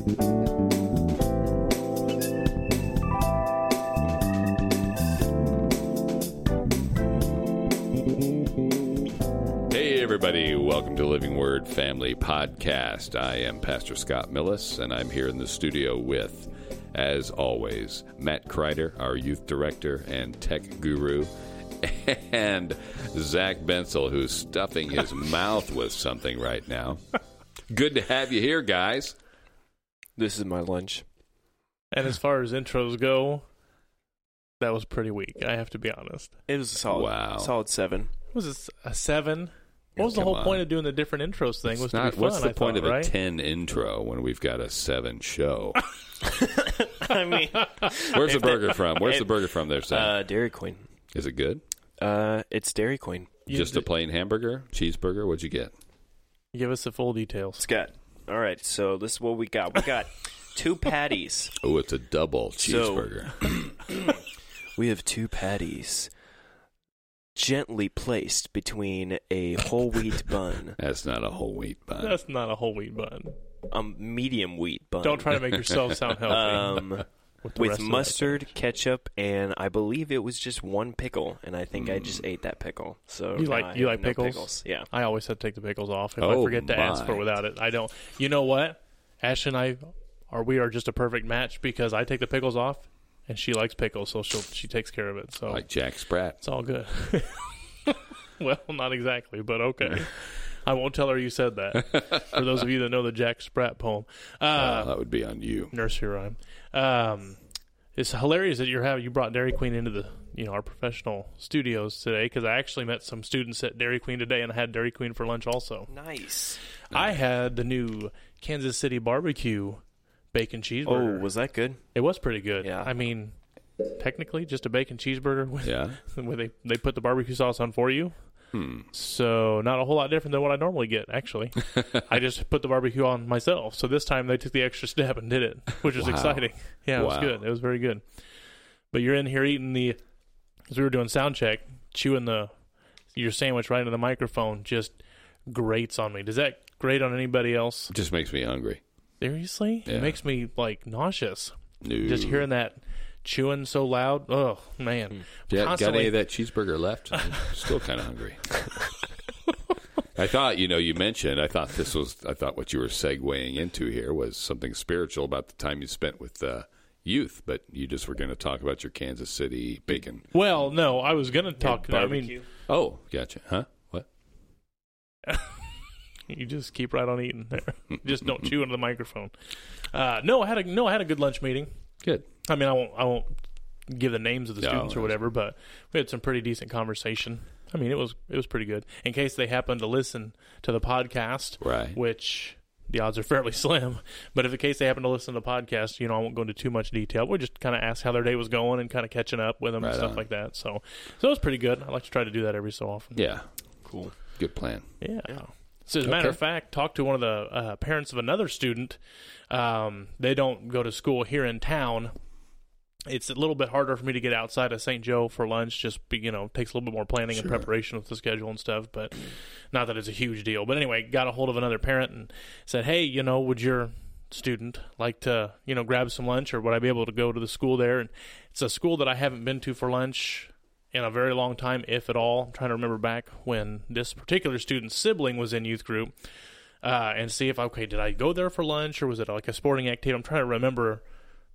Hey, everybody. Welcome to Living Word Family Podcast. I am Pastor Scott Millis, and I'm here in the studio with, as always, Matt Kreider, our youth director and tech guru, and Zach Bensel, who's stuffing his mouth with something right now. Good to have you here, guys. This is my lunch. And as far as intros go, that was pretty weak. I have to be honest. It was a solid, Wow. solid seven. Was it a seven? What was the whole on. point of doing the different intros thing? It's was not- to be fun. what's the I point thought, of right? a 10 intro when we've got a 7 show? I mean, Where's the burger from? Where's the burger from there, Sam? uh, Dairy Queen. Is it good? Uh, it's Dairy Queen. You- Just a plain hamburger? Cheeseburger? What'd you get? Give us the full details. Scott. All right, so this is what we got. We got two patties. Oh, it's a double So- cheeseburger. We have two patties gently placed between a whole wheat bun, That's not a whole wheat bun. That's not a whole wheat bun. a medium wheat bun. Don't try to make yourself sound healthy. Um, with with mustard, ketchup, and I believe it was just one pickle, and I think I hmm. just ate that pickle. So You like- now I you have like no pickles? Yeah. I always have to take the pickles off if Oh, I forget to ask for without it. I don't. You know what? Ash and I are we are just a perfect match because I take the pickles off and she likes pickles, so she will she takes care of it. So like Jack Sprat. it's all good. well, not exactly, but okay. I won't tell her you said that. For those of you that know the Jack Sprat poem, uh, Uh, that would be on you. nursery rhyme. Um, it's hilarious that you're having you brought Dairy Queen into the you know our professional studios today because I actually met some students at Dairy Queen today and I had Dairy Queen for lunch also. Nice. I had the new Kansas City barbecue bacon cheeseburger. Oh, was that good? it was pretty good. Yeah. I mean, technically just a bacon cheeseburger with Yeah. where they they put the barbecue sauce on for you. Hmm. So not a whole lot different than what I normally get. Actually, I just put the barbecue on myself. So this time they took the extra step and did it, which was Wow. exciting. Yeah, it was good. It was very good. But you're in here eating the, as we were doing sound check, chewing the your sandwich right into the microphone. Just grates on me. Does that grate on anybody else? Just makes me hungry. Seriously, Yeah. it makes me like nauseous. No. Just hearing that chewing so loud. Oh man, Yeah, got any of that cheeseburger left? I'm still kind of hungry. I thought, you know, you mentioned. I thought this was. I thought what you were segueing into here was something spiritual about the time you spent with uh, youth, but you just were going to talk about your Kansas City bacon. Well, no, I was gonna talk. I mean, Oh, gotcha. Huh? What? you just keep right on eating there. just don't chew into the microphone. Uh, no, I had a no, I had a good lunch meeting. Good. I mean, I won't, I won't give the names of the No, students or that's- whatever, but we had some pretty decent conversation. I mean, it was it was pretty good. In case they happen to listen to the podcast, Right. which the odds are fairly slim. But if in case they happen to listen to the podcast, you know, I won't go into too much detail. We just kind of ask how their day was going and kind of catching up with them Right and stuff on. like that. So, so it was pretty good. I like to try to do that every so often. Yeah. Cool. Good plan. Yeah. So as a matter of fact, talked to one of the uh, parents of another student. Um, they don't go to school here in town. It's a little bit harder for me to get outside of St. Joe for lunch. Just be, you know, takes a little bit more planning and preparation with the schedule and stuff. But not that it's a huge deal. But anyway, got a hold of another parent and said, "Hey, you know, would your student like to, you know, grab some lunch, or would I be able to go to the school there?" And it's a school that I haven't been to for lunch in a very long time, if at all. I'm trying to remember back when this particular student's sibling was in youth group, uh, and see if okay, did I go there for lunch or was it like a sporting activity? I'm trying to remember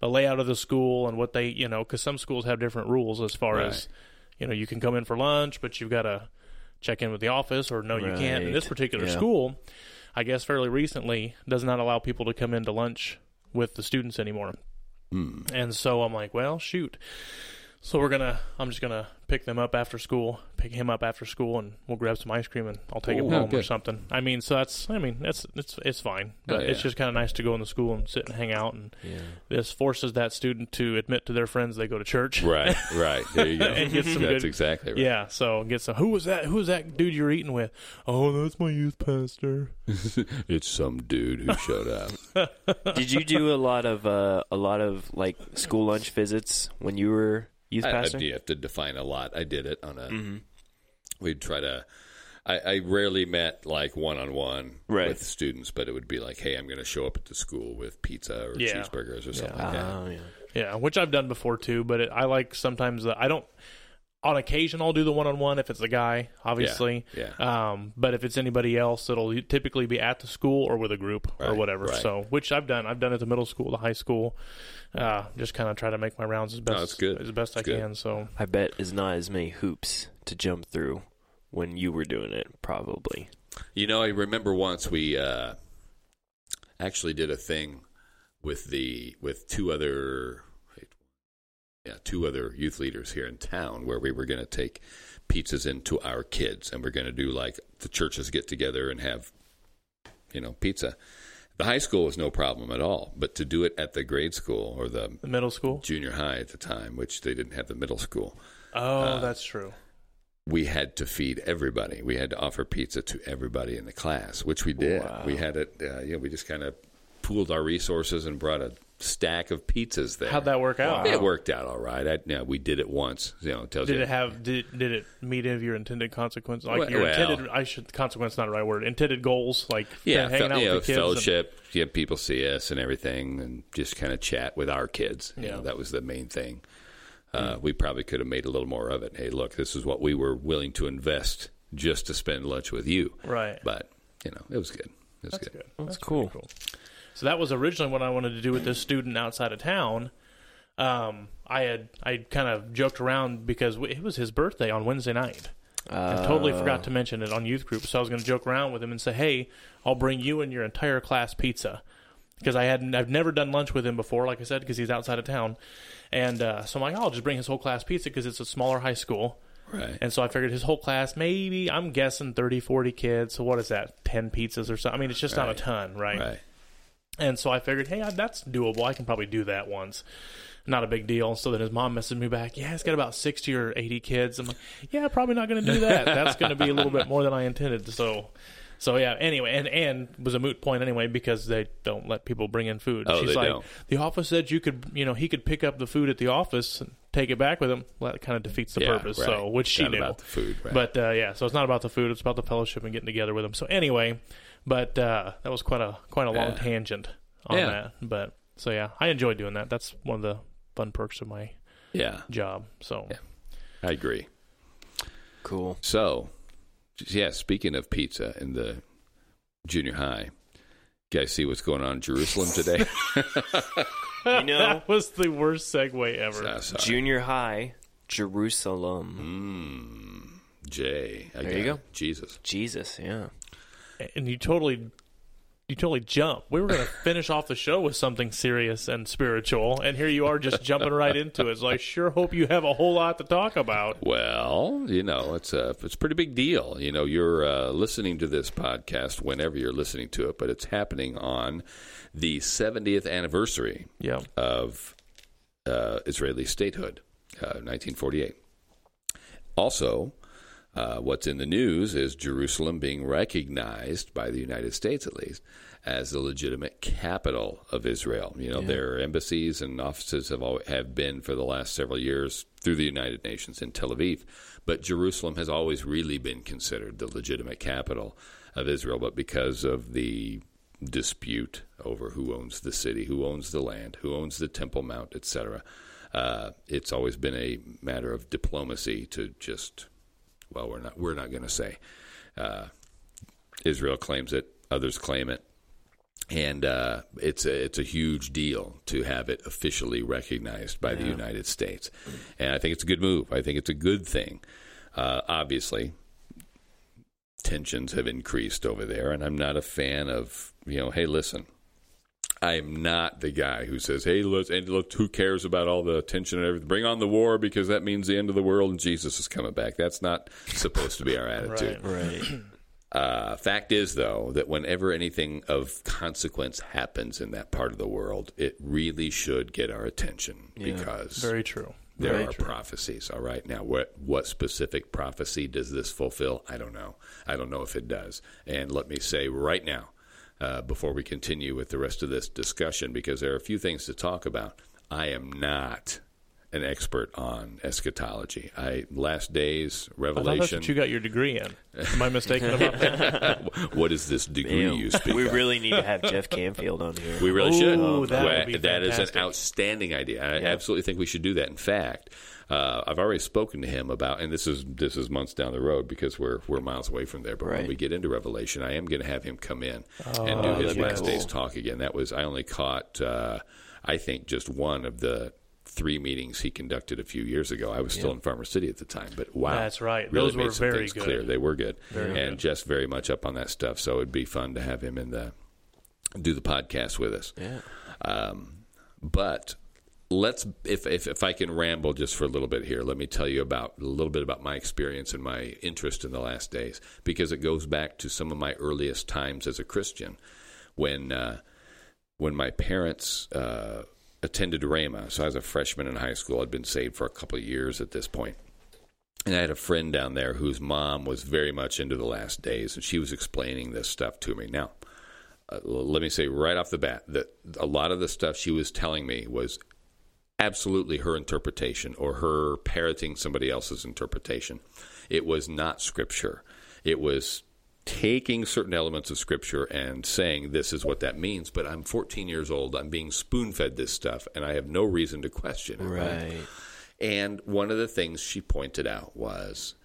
the layout of the school and what they, you know, because some schools have different rules as far Right. as, you know, you can come in for lunch, but you've got to check in with the office, or no, you can't. in this particular Yeah. school, I guess fairly recently, does not allow people to come in to lunch with the students anymore. Hmm. And so I'm like, well, shoot. So we're gonna. I'm just gonna pick them up after school, pick him up after school, and we'll grab some ice cream and I'll take him Ooh, home or something. I mean, so that's. I mean, that's it's it's fine, but Oh, it's just kind of nice to go in the school and sit and hang out. And Yeah. this forces that student to admit to their friends they go to church. Right. Right. There you go. And get some That's good- exactly right. Yeah, so get some. Who was that? Who was that dude you're eating with? Oh, that's my youth pastor. it's some dude who showed up. Did you do a lot of uh, a lot of like school lunch visits when you were youth I, I, you have to define a lot. I did it on a. Mhm. We'd try to I, I rarely met like one on one with students, but it would be like, "Hey, I'm going to show up at the school with pizza or Yeah. cheeseburgers or something Yeah. like that." Oh, yeah. Yeah, which I've done before too. But it, I like sometimes that I don't. On occasion, I'll do the one on one if it's a guy, obviously. Yeah, Um, but if it's anybody else, it'll typically be at the school or with a group or whatever. right. So, which I've done. I've done at the middle school, the high school. Uh, just kind of try to make my rounds as best that's good. as best I good. can. So, I bet is not as many hoops to jump through when you were doing it, probably. You know, I remember once we uh, actually did a thing with the with two other wait, yeah two other youth leaders here in town where we were going to take pizzas into our kids and we're going to do like the churches get together and have you know pizza. The high school was no problem at all, but to do it at the grade school or the the middle school. junior high at the time, which they didn't have the middle school, Oh, Uh, that's true. we had to feed everybody. We had to offer pizza to everybody in the class, which we did. Wow. We had it. Uh, you know, we just kind of pooled our resources and brought a stack of pizzas there. How'd that work out? It worked out all right. I, yeah, we did it once. You know, it tells Did you. it have did did it meet any of your intended consequences? Like Well- your well. intended I should consequence not the right word. Intended goals like yeah, hanging fel- out you know, with the kids. and- fellowship. Yeah, people see us and everything, and just kind of chat with our kids. You Yeah. Hmm. know, that was the main thing. Uh, We probably could have made a little more of it. Hey, look, this is what we were willing to invest just to spend lunch with you. right. But you know, it was good. It was That's good. good. That's pretty cool. So that was originally what I wanted to do with this student outside of town. Um, I had I kind of joked around because it was his birthday on Wednesday night. I totally Uh, forgot to mention it on youth group, so I was going to joke around with him and say, "Hey, I'll bring you and your entire class pizza." Because I hadn't, I've never done lunch with him before, like I said, because he's outside of town, and uh, so I'm like, "Oh, I'll just bring his whole class pizza because it's a smaller high school, Right. and so I figured his whole class, maybe I'm guessing 30, 40 kids. So what is that? Ten pizzas or something? I mean, it's just not a ton, right? Right. And so I figured, hey, that's doable. I can probably do that once. Not a big deal. So then his mom messaged me back, yeah, it's got about 60 or 80 kids. I'm like, yeah, probably not going to do that. That's going to be a little bit more than I intended. So, so yeah, anyway, and, and was a moot point anyway because they don't let people bring in food. Oh, She's they like, don't. the office said you could, you know, he could pick up the food at the office and take it back with him. Well, that kind of defeats the Yeah, purpose. right. So, which she Not knew. about the food. Right. But uh, yeah, so it's not about the food; it's about the fellowship and getting together with them. So anyway, but uh, that was quite a quite a long Yeah. tangent on Yeah. that. But so yeah, I enjoy doing that. That's one of the fun perks of my yeah, job. So Yeah. I agree. Cool. So, yeah, speaking of pizza in the junior high, you guys see what's going on in Jerusalem today? You know- that was the worst segue ever. Sorry. Junior high, Jerusalem. Mm, Jay. I There you got go. Jesus. Jesus, yeah. and you totally. You totally jump. We were going to finish off the show with something serious and spiritual, and here you are just jumping right into it. So I sure hope you have a whole lot to talk about. Well, you know, it's a it's a pretty big deal. You know, you're uh, listening to this podcast whenever you're listening to it, but it's happening on the 70th anniversary Yeah. of uh, Israeli statehood, uh, 1948. Also, uh, what's in the news is Jerusalem being recognized by the United States, at least, as the legitimate capital of Israel. You know, their embassies and offices have always, have been for the last several years through the United Nations in Tel Aviv, but Jerusalem has always really been considered the legitimate capital of Israel. But because of the dispute over who owns the city, who owns the land, who owns the Temple Mount, etc. Uh, it's always been a matter of diplomacy to just, well, we're not we're not going to say. Uh, Israel claims it, others claim it, and uh, it's a it's a huge deal to have it officially recognized by the United States, and I think it's a good move. I think it's a good thing. Uh, obviously, tensions have increased over there, and I'm not a fan of you know, hey, listen, I am not the guy who says, "Hey, let's and look, who cares about all the tension and everything? Bring on the war because that means the end of the world and Jesus is coming back." That's not supposed to be our attitude. Right. Right. Uh, fact is, though, that whenever anything of consequence happens in that part of the world, it really should get our attention because Very true. there Very are true. prophecies. All right, now what what specific prophecy does this fulfill? I don't know. I don't know if it does. And let me say right now, uh, before we continue with the rest of this discussion, because there are a few things to talk about. I am not an expert on eschatology. I last days I that's revelation. what you got your degree in. Am I mistaken about that? what is this degree Damn. you speak? we of? really need to have Jeff Canfield on here. We really Ooh, should. that would Well, be that is an outstanding idea. I Yeah. absolutely think we should do that. In fact, uh, I've already spoken to him about, and this is this is months down the road because we're we're miles away from there. But when we get into Revelation, I am going to have him come in and Oh, do his last cool. days talk again. That was I only caught, uh, I think, just one of the three meetings he conducted a few years ago. I was still in Farmer City at the time, but wow, That's right. really Those made were some very things good. clear. They were good, Very and good. just very much up on that stuff. So it'd be fun to have him in the do the podcast with us. yeah. Um, but let's, if, if if I can ramble just for a little bit here, let me tell you about a little bit about my experience and my interest in the last days, because it goes back to some of my earliest times as a Christian, when uh, when my parents uh, attended Rhema. So I was a freshman in high school. I'd been saved for a couple of years at this point. And I had a friend down there whose mom was very much into the last days, and she was explaining this stuff to me. Now, uh, let me say right off the bat that a lot of the stuff she was telling me was absolutely her interpretation or her parroting somebody else's interpretation. It was not scripture. It was taking certain elements of scripture and saying this is what that means. But I'm 14 years old. I'm being spoon fed this stuff, and I have no reason to question it. Right. And one of the things she pointed out was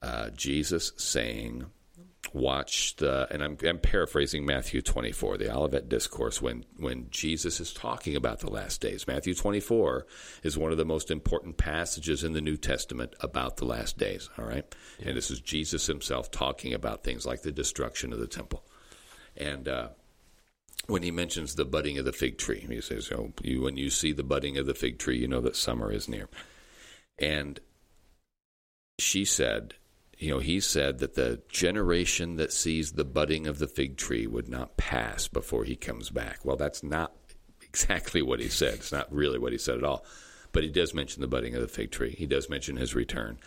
uh, Jesus saying, "Watch the," and I'm, I'm paraphrasing Matthew 24, the Olivet Discourse, when when Jesus is talking about the last days. Matthew 24 is one of the most important passages in the New Testament about the last days. All right, and this is Jesus himself talking about things like the destruction of the temple, and. Uh, when he mentions the budding of the fig tree, he says, "Oh, you, when you see the budding of the fig tree, you know that summer is near." And she said, you know, he said that the generation that sees the budding of the fig tree would not pass before he comes back. Well, that's not exactly what he said. It's not really what he said at all. But he does mention the budding of the fig tree. He does mention his return.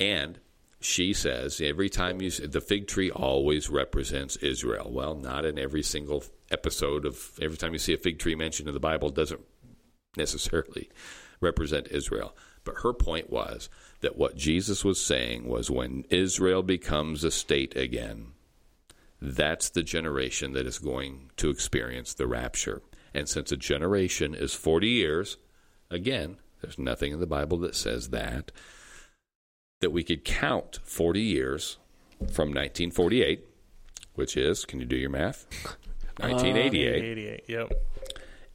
And she says every time you the fig tree always represents Israel. Well, not in every single episode of every time you see a fig tree mentioned in the Bible doesn't necessarily represent Israel. But her point was that what Jesus was saying was when Israel becomes a state again, that's the generation that is going to experience the rapture. And since a generation is 40 years, again, there's nothing in the Bible that says that, that we could count 40 years from 1948, which is, can you do your math? Uh, 1988 88. Yep.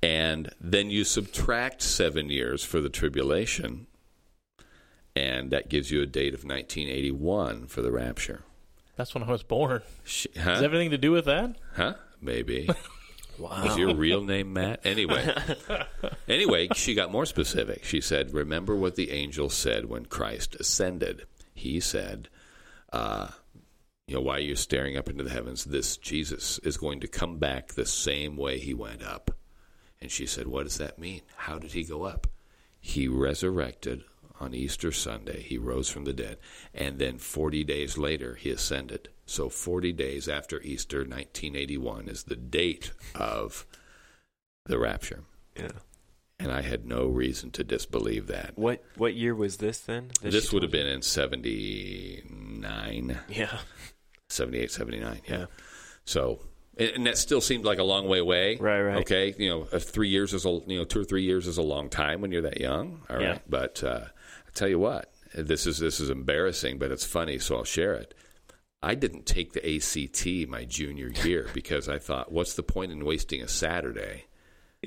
and then you subtract seven years for the tribulation, and that gives you a date of 1981 for the rapture. That's when I was born. Sh- Does Huh? everything to do with that? Huh? Maybe. Wow. Was your real name Matt? Anyway, anyway, she got more specific. She said, "Remember what the angel said when Christ ascended. He said, uh, you know, why are you staring up into the heavens? This Jesus is going to come back the same way he went up." And she said, "What does that mean? How did he go up? He resurrected on Easter Sunday. He rose from the dead, and then 40 days later he ascended. So 40 days after Easter 1981 is the date of the rapture." Yeah. And I had no reason to disbelieve that. What what year was this then? This would have been in 79. Yeah. 78, 79. Yeah. Yeah. So, and, that still seemed like a long way away. Right, right. Okay. You know, three years is a, you know, two or three years is a long time when you're that young. All right. Yeah. But uh, I tell you what, this is, this is embarrassing, but it's funny, so I'll share it. I didn't take the ACT my junior year because I thought, what's the point in wasting a Saturday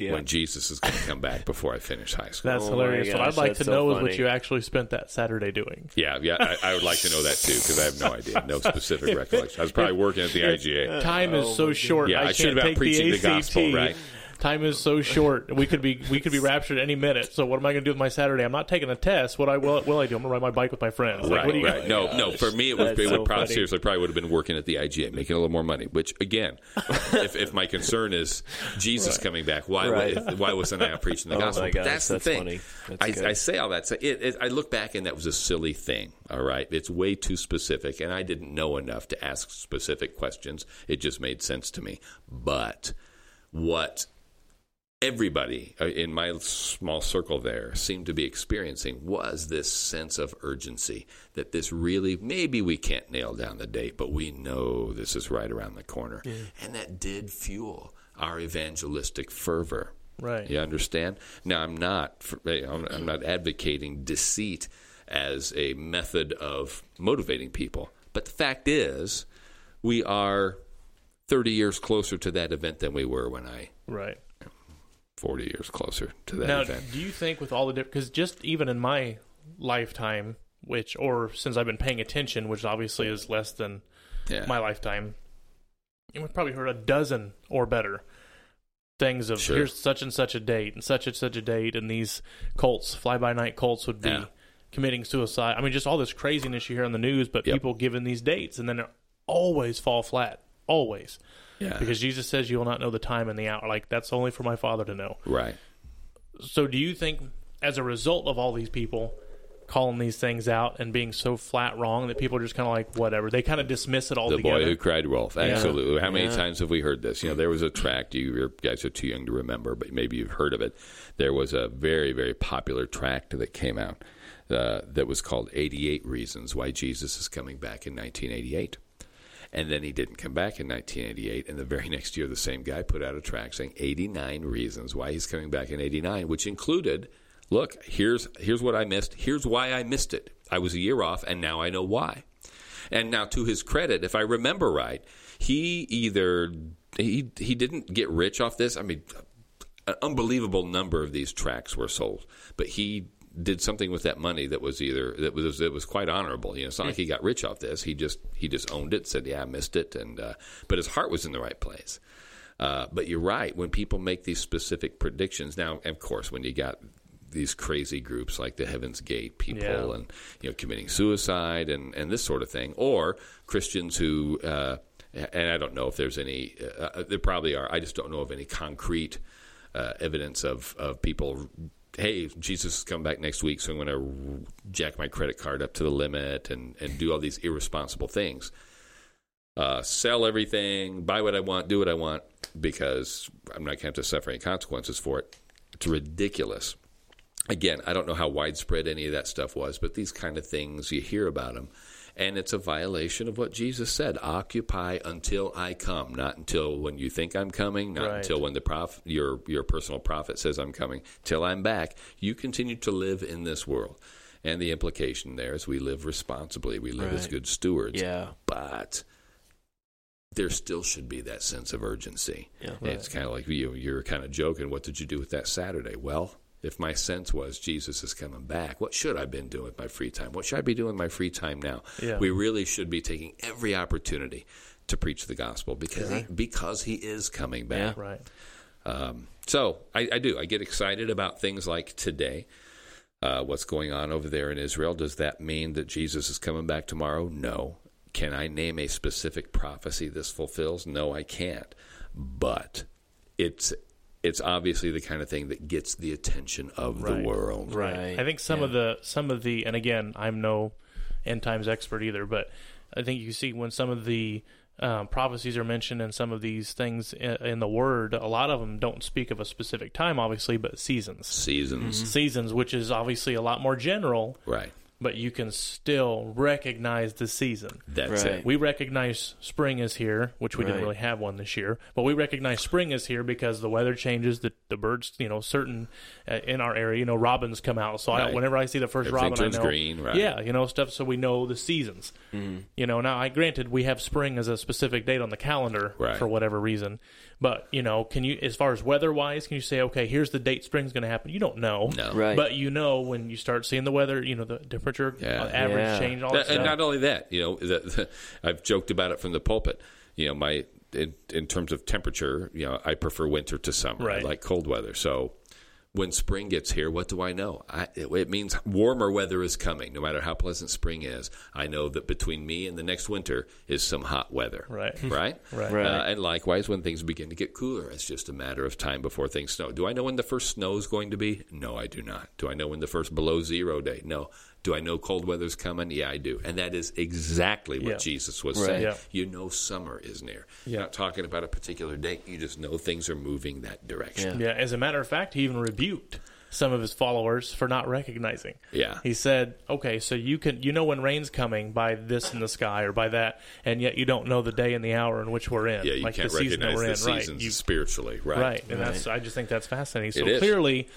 Yeah. when Jesus is going to come back before I finish high school? That's Oh my hilarious. what I'd like to so know is what you actually spent that Saturday doing. Yeah, yeah, I, I would like to know that too because I have no idea, no specific recollection. I was probably working at the IGA. Time is Oh so short. Yeah, I I, should can't have been preaching the, the gospel, right? Time is so short. We could be we could be raptured any minute. So what am I going to do with my Saturday? I'm not taking a test. What I will, will I do? I'm going to ride my bike with my friends. Like, Right, what do you, right. No, no. For me, it would, That's it would so probably funny. seriously probably would have been working at the IGA, making a little more money. Which again, if, if my concern is Jesus coming back, why Right. wa- why wasn't I out preaching the Oh gospel? my gosh, that's the that's thing. funny. That's I. I say all that. So it, it, I look back and that was a silly thing. All right, it's way too specific, and I didn't know enough to ask specific questions. It just made sense to me. But what everybody uh, in my small circle there seemed to be experiencing was this sense of urgency that this really maybe we can't nail down the date but we know this is right around the corner and that did fuel our evangelistic fervor Right. you understand now i'm not I'm not advocating deceit as a method of motivating people but the fact is we are 30 years closer to that event than we were when i Right. 40 years closer to that now, event. do you think with all the different, because just even in my lifetime, which, or since I've been paying attention, which obviously is less than Yeah. my lifetime, and we've probably heard a dozen or better things of Sure. here's such and such a date and such and such a date, and these cults, fly by night cults, would be Yeah. committing suicide. I mean, just all this craziness you hear on the news, but Yep. people giving these dates, and then always fall flat, always, yeah. because Jesus says you will not know the time and the hour. Like that's only for my Father to know. right. So, do you think, as a result of all these people calling these things out and being so flat wrong, that people are just kind of like, whatever? They kind of dismiss it all The altogether. boy who cried wolf. Absolutely. How many Yeah. times have we heard this? You know, there was a tract. You your guys are too young to remember, but maybe you've heard of it. There was a very very popular tract that came out uh, that was called "88 Reasons Why Jesus is Coming Back in 1988." And then he didn't come back in 1988. And the very next year, the same guy put out a tract saying 89 reasons why he's coming back in 89, which included, look, here's here's what I missed. Here's why I missed it. I was a year off, and now I know why. And now, to his credit, if I remember right, he either he he didn't get rich off this. I mean, an unbelievable number of these tracks were sold, but he did something with that money that was either that was that was quite honorable. You know, it's not like he got rich off this. He just he just owned it, said, "Yeah, I missed it," and uh, but his heart was in the right place. Uh, but you're right. When people make these specific predictions, now, of course, when you got these crazy groups like the Heaven's Gate people Yeah. and you know committing suicide and and this sort of thing, or Christians who. Uh, and I don't know if there's any. Uh, uh, there probably are. I just don't know of any concrete uh, evidence of of people. Hey, Jesus is coming back next week, so I'm going to jack my credit card up to the limit and and do all these irresponsible things. Uh, sell everything, buy what I want, do what I want, because I'm not going to have to suffer any consequences for it. It's ridiculous. Again, I don't know how widespread any of that stuff was, but these kind of things you hear about them, and it's a violation of what Jesus said: "Occupy until I come." Not until when you think I'm coming, not Right. until when the prof, your your personal prophet says I'm coming. Till I'm back, you continue to live in this world, and the implication there is we live responsibly, we live as good stewards Yeah. but there still should be that sense of urgency. Yeah. And It's kind of like you, you're kind of joking. What did you do with that Saturday? Well, if my sense was Jesus is coming back, what should I have been doing with my free time? What should I be doing with my free time now? Yeah. We really should be taking every opportunity to preach the gospel because he, because he is coming back. Right. Um, so I, I do. I get excited about things like today. Uh, what's going on over there in Israel? Does that mean that Jesus is coming back tomorrow? No. Can I name a specific prophecy this fulfills? No, I can't. But it's it's obviously the kind of thing that gets the attention of Right. the world. Right. I think some of the some of the and again I'm no end times expert either, but I think you see when some of the um, prophecies are mentioned and some of these things in, in the Word, a lot of them don't speak of a specific time, obviously, but seasons. Seasons, Seasons, which is obviously a lot more general, right? But you can still recognize the season. That's Right. it. We recognize spring is here, which we didn't really have one this year, but we recognize spring is here because the weather changes. The the birds, you know, certain uh, in our area, you know, robins come out. So I, whenever I see the first Everything robin, turns I know, green, right. Yeah, you know, stuff. So we know the seasons. You know, now I granted we have spring as a specific date on the calendar Right. for whatever reason, but you know, can you, as far as weather wise, can you say, okay, here's the date spring's going to happen? You don't know, No. Right. But you know when you start seeing the weather, you know, the temperature, Yeah. uh, average Yeah. change, all That- that and stuff. not only that, you know, the, the, I've joked about it from the pulpit. You know, my in, in terms of temperature, you know, I prefer winter to summer. Right. I like cold weather. So when spring gets here, what do I know? I, it, it means warmer weather is coming. No matter how pleasant spring is, I know that between me and the next winter is some hot weather. Right. Right. Right. Right. Uh, and likewise, when things begin to get cooler, it's just a matter of time before things snow. Do I know when the first snow is going to be? No, I do not. Do I know when the first below zero day? No, Do I know cold weather's coming? Yeah, I do. And that is exactly what Yeah. Jesus was Right. saying. Yeah. You know summer is near. Yeah. You're not talking about a particular date. You just know things are moving that direction. Yeah, as a matter of fact, he even rebuked some of his followers for not recognizing. Yeah. He said, "Okay, so you can you know when rain's coming by this in the sky or by that, and yet you don't know the day and the hour in which we're in. Yeah, you like can't the season that recognize we're the in, right? seasons You- spiritually, right? right, and that's I just think that's fascinating. So clearly,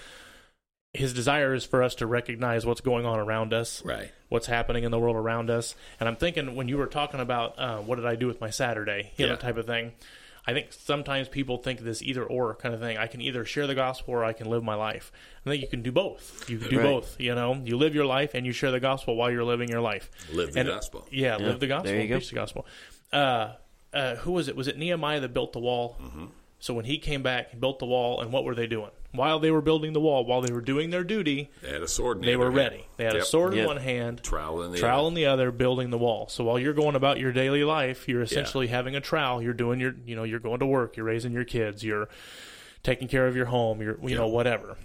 his desire is for us to recognize what's going on around us, Right. what's happening in the world around us. And I'm thinking when you were talking about uh, what did I do with my Saturday, you Yeah. know, type of thing. I think sometimes people think this either or kind of thing. I can either share the gospel or I can live my life. I think you can do both. You can do Right. both. You know, you live your life and you share the gospel while you're living your life. Live the And- gospel. Yeah, Yeah, live the gospel. there you go. Preach the gospel. Uh, uh, who was it? Was it Nehemiah that built the wall? Mm-hmm. So when he came back, he built the wall, and what were they doing? While they were building the wall, while they were doing their duty, They had a sword. In they were hand. ready. They had a Yep. sword in Yep. one hand, Trowel in the trowel other. in the other, building the wall. So while you're going about your daily life, you're essentially having a trowel. You're doing your, you know, you're going to work, you're raising your kids, you're taking care of your home, you're, you know, whatever.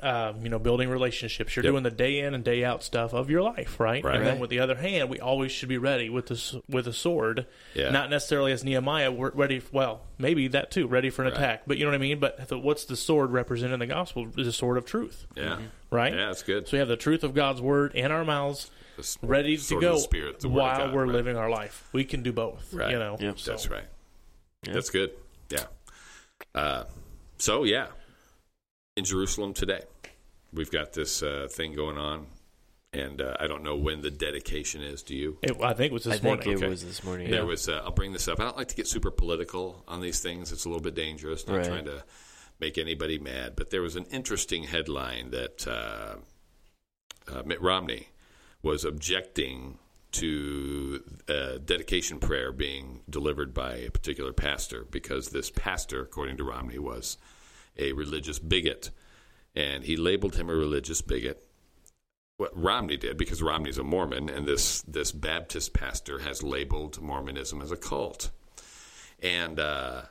Um, you know, building relationships. You're Yep. doing the day in and day out stuff of your life, right? Right. And then with the other hand, we always should be ready with this with a sword. Yeah. Not necessarily as Nehemiah, we're ready. Well, maybe that too, ready for an Right. attack. But you know what I mean. But the, what's the sword represented in the gospel? Is a sword of truth, Yeah. right? Yeah, that's good. So we have the truth of God's word in our mouths, The s- ready to go the Spirit, the while God, we're right. living our life. We can do both. Right. You know. Yep. So, That's right. Yeah. That's good. Yeah. Uh, so yeah, in Jerusalem today, we've got this uh, thing going on, and uh, I don't know when the dedication is. Do you? It, I think it was this I think morning. it Okay. was this morning. There Yeah. was. Uh, I'll bring this up. I don't like to get super political on these things. It's a little bit dangerous. Not Right. trying to make anybody mad, but there was an interesting headline that uh, uh, Mitt Romney was objecting to a dedication prayer being delivered by a particular pastor because this pastor, according to Romney, was a religious bigot, and he labeled him a religious bigot what Romney did because Romney's a Mormon, and this this Baptist pastor has labeled Mormonism as a cult, and uh,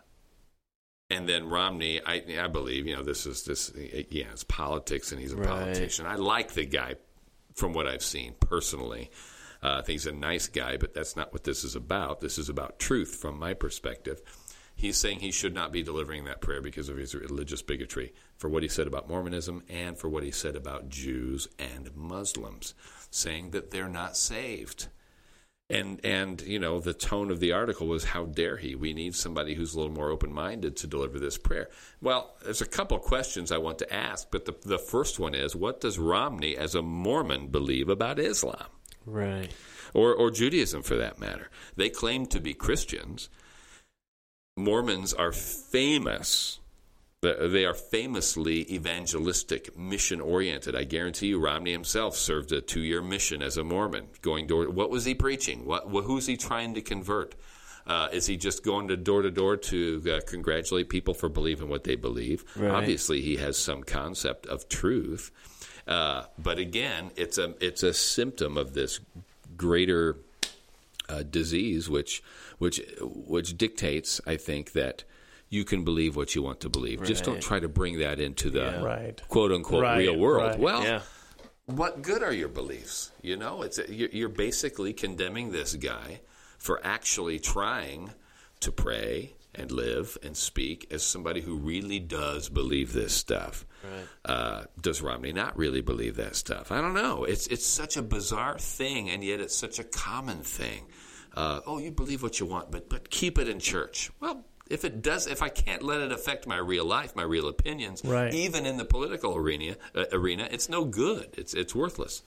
and then Romney, I I believe you know this is this yeah it's politics, and he's a Right. politician. I like the guy from what I've seen personally. Uh, I think he's a nice guy, but that's not what this is about. This is about truth from my perspective. He's saying he should not be delivering that prayer because of his religious bigotry for what he said about Mormonism and for what he said about Jews and Muslims, saying that they're not saved. And and you know the tone of the article was how dare he? We need somebody who's a little more open minded to deliver this prayer. Well, there's a couple questions I want to ask, but the the first one is what does Romney as a Mormon believe about Islam? Right. or, or Judaism for that matter. They claim to be Christians. Mormons are famous. They are famously evangelistic, mission oriented. I guarantee you, Romney himself served a two year mission as a Mormon. Going door, what was he preaching? What, who's he trying to convert? Uh, is he just going to door to door to uh, congratulate people for believing what they believe? Right. Obviously, he has some concept of truth, uh, but again, it's a it's a symptom of this greater uh, disease, which which which dictates, I think, that you can believe what you want to believe. Just don't try to bring that into the Yeah. Right. quote unquote Right, real world. right. Well, Yeah. what good are your beliefs? You know, it's you're you're basically condemning this guy for actually trying to pray and live and speak as somebody who really does believe this stuff. Right. Uh, does Romney not really believe that stuff? I don't know. It's it's such a bizarre thing, and yet it's such a common thing. Uh, oh, you believe what you want, but but keep it in church. Well, if it does, if I can't let it affect my real life, my real opinions, Right. even in the political arena, uh, arena, it's no good. It's it's worthless.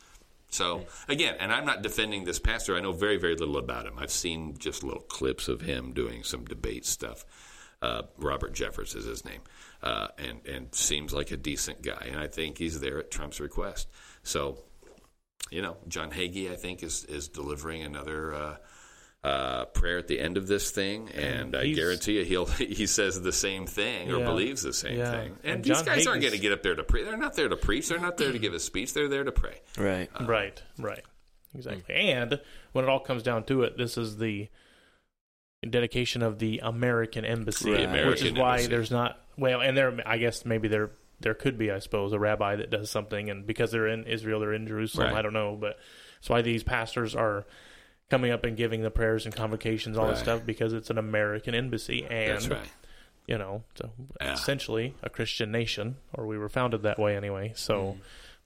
So again, and I'm not defending this pastor. I know very very little about him. I've seen just little clips of him doing some debate stuff. Uh, Robert Jeffress is his name, uh, and and seems like a decent guy. And I think he's there at Trump's request. So, you know, John Hagee, I think is is delivering another. Uh, uh, prayer at the end of this thing, and I He's- guarantee you, he'll he says the same thing or Yeah. believes the same Yeah. thing. And, And these John guys aren't going to get up there to preach. They're not there to preach. They're not there to give a speech. They're there to pray. Right. right, right, exactly. And when it all comes down to it, this is the dedication of the American embassy, Right. which is American why embassy. there's not well, and there, I guess maybe there there could be, I suppose, a rabbi that does something, and because they're in Israel, they're in Jerusalem. Right. I don't know, but it's why these pastors are coming up and giving the prayers and convocations, all this stuff, because it's an American embassy, and That's right. you know, so Yeah. essentially a Christian nation, or we were founded that way anyway. So,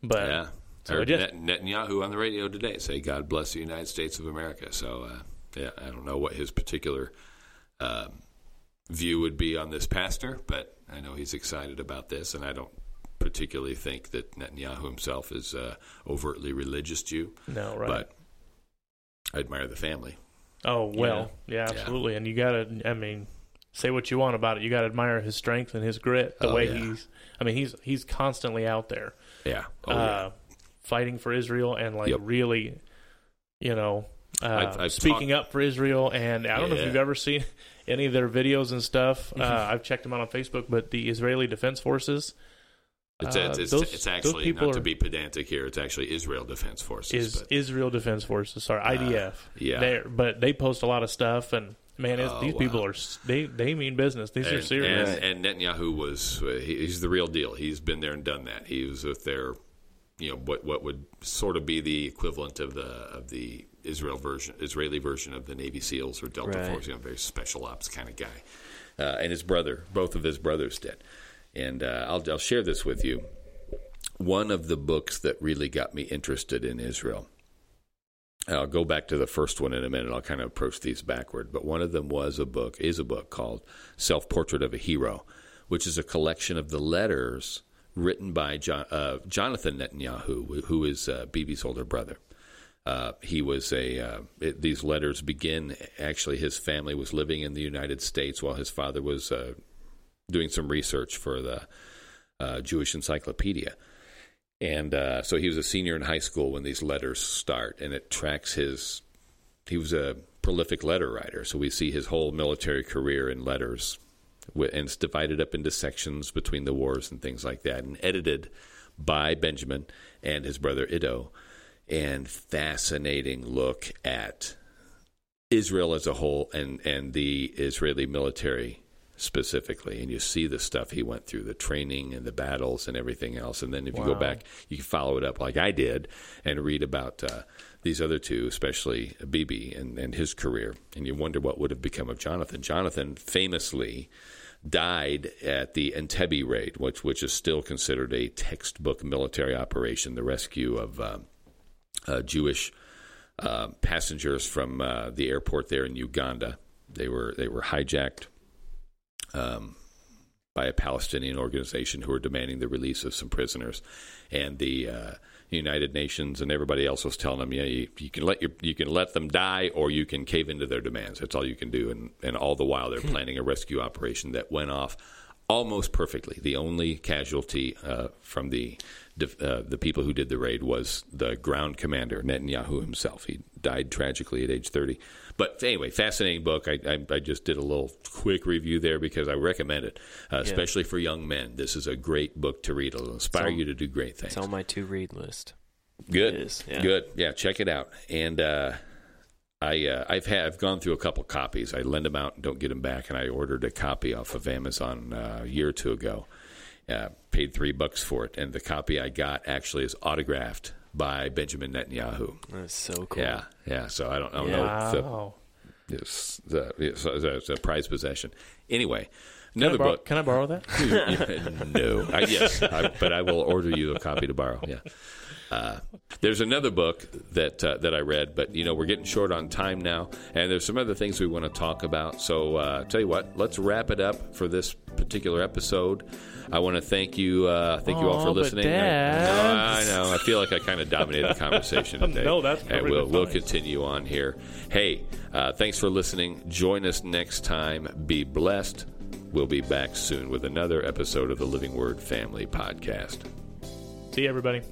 but Mm. Yeah. So Heard Net- Netanyahu on the radio today say, "God bless the United States of America." So, uh, yeah, I don't know what his particular um, view would be on this pastor, but I know he's excited about this, and I don't particularly think that Netanyahu himself is uh, overtly religious Jew, no, right? but I admire the family. oh well, yeah, Yeah. absolutely. And you gotta, I mean, say what you want about it. You gotta admire his strength and his grit. The Oh, way yeah. he's, I mean, he's he's constantly out there. Yeah. Oh, uh, fighting for Israel and like Yep. really, you know, uh, I've- I've speaking up for Israel. And I don't know if you've ever seen any of their videos and stuff. Uh, I've checked them out on Facebook, but the Israeli Defense Forces It's, uh, it's, it's, those- it's actually people not to be pedantic here. It's actually Israel Defense Forces. is but, Israel Defense Forces. Sorry, IDF. yeah. They're, but they post a lot of stuff, and man, it's, Oh, these wow. people are they they mean business. These are serious. And, and Netanyahu was uh, he, he's the real deal. He's been there and done that. He was with their, you know, what what would sort of be the equivalent of the of the Israel version, Israeli version of the Navy SEALs or Delta Right. Force. You know, very special ops kind of guy. Uh, and his brother, both of his brothers did. And uh, I'll I'll share this with you. One of the books that really got me interested in Israel. I'll go back to the first one in a minute. I'll kind of approach these backward. But one of them was a book, is a book called Self Portrait of a Hero, which is a collection of the letters written by uh, Jonathan Netanyahu, who is uh, Bibi's older brother. Uh, he was a. Uh, it, these letters begin. Actually, his family was living in the United States while his father was uh, doing some research for the uh, Jewish Encyclopedia. And uh, so he was a senior in high school when these letters start, and it tracks his. He was a prolific letter writer, so we see his whole military career in letters, and it's divided up into sections between the wars and things like that, and edited by Benjamin and his brother Ido, and fascinating look at Israel as a whole and and the Israeli military specifically, and you see the stuff he went through, the training and the battles and everything else. And then if you go back, you can follow it up like I did and read about uh, these other two, especially Bibi and, and his career. And you wonder what would have become of Jonathan. Jonathan famously died at the Entebbe raid, which which is still considered a textbook military operation, the rescue of um, uh, Jewish uh, passengers from uh, the airport there in Uganda. They were they were hijacked um, by a Palestinian organization who were demanding the release of some prisoners, and the uh, United Nations and everybody else was telling them, yeah, you, you can let your you can let them die, or you can cave into their demands. That's all you can do. And and all the while they're planning a rescue operation that went off almost perfectly. The only casualty uh, from the uh, the people who did the raid was the ground commander Netanyahu himself. He died tragically at age thirty. But anyway, fascinating book. I, I, I just did a little quick review there because I recommend it, uh, especially for young men. This is a great book to read. It'll inspire on- you to do great things. It's on my to read list. Good, It is, yeah. good. Yeah, check it out. And uh, I uh, I've had I've gone through a couple copies. I lend them out and don't get them back. And I ordered a copy off of Amazon uh, a year or two ago. Uh, paid three bucks for it, and the copy I got actually is autographed by Benjamin Netanyahu. That's so cool. Yeah, yeah. So I don't, I don't Yeah. know wow. it's, the, it's, it's a prized possession. Anyway, Can another borrow, book. can I borrow that? no, I, yes, I, but I will order you a copy to borrow. Yeah. Uh, there's another book that uh, that I read, but you know we're getting short on time now, and there's some other things we want to talk about. So, uh, tell you what, let's wrap it up for this particular episode. I want to thank you, uh, thank you all for listening. Dad. I know. I feel like I kind of dominated the conversation today. No, that's and we'll we'll continue on here. Hey, uh, thanks for listening. Join us next time. Be blessed. We'll be back soon with another episode of the Living Word Family Podcast. See everybody.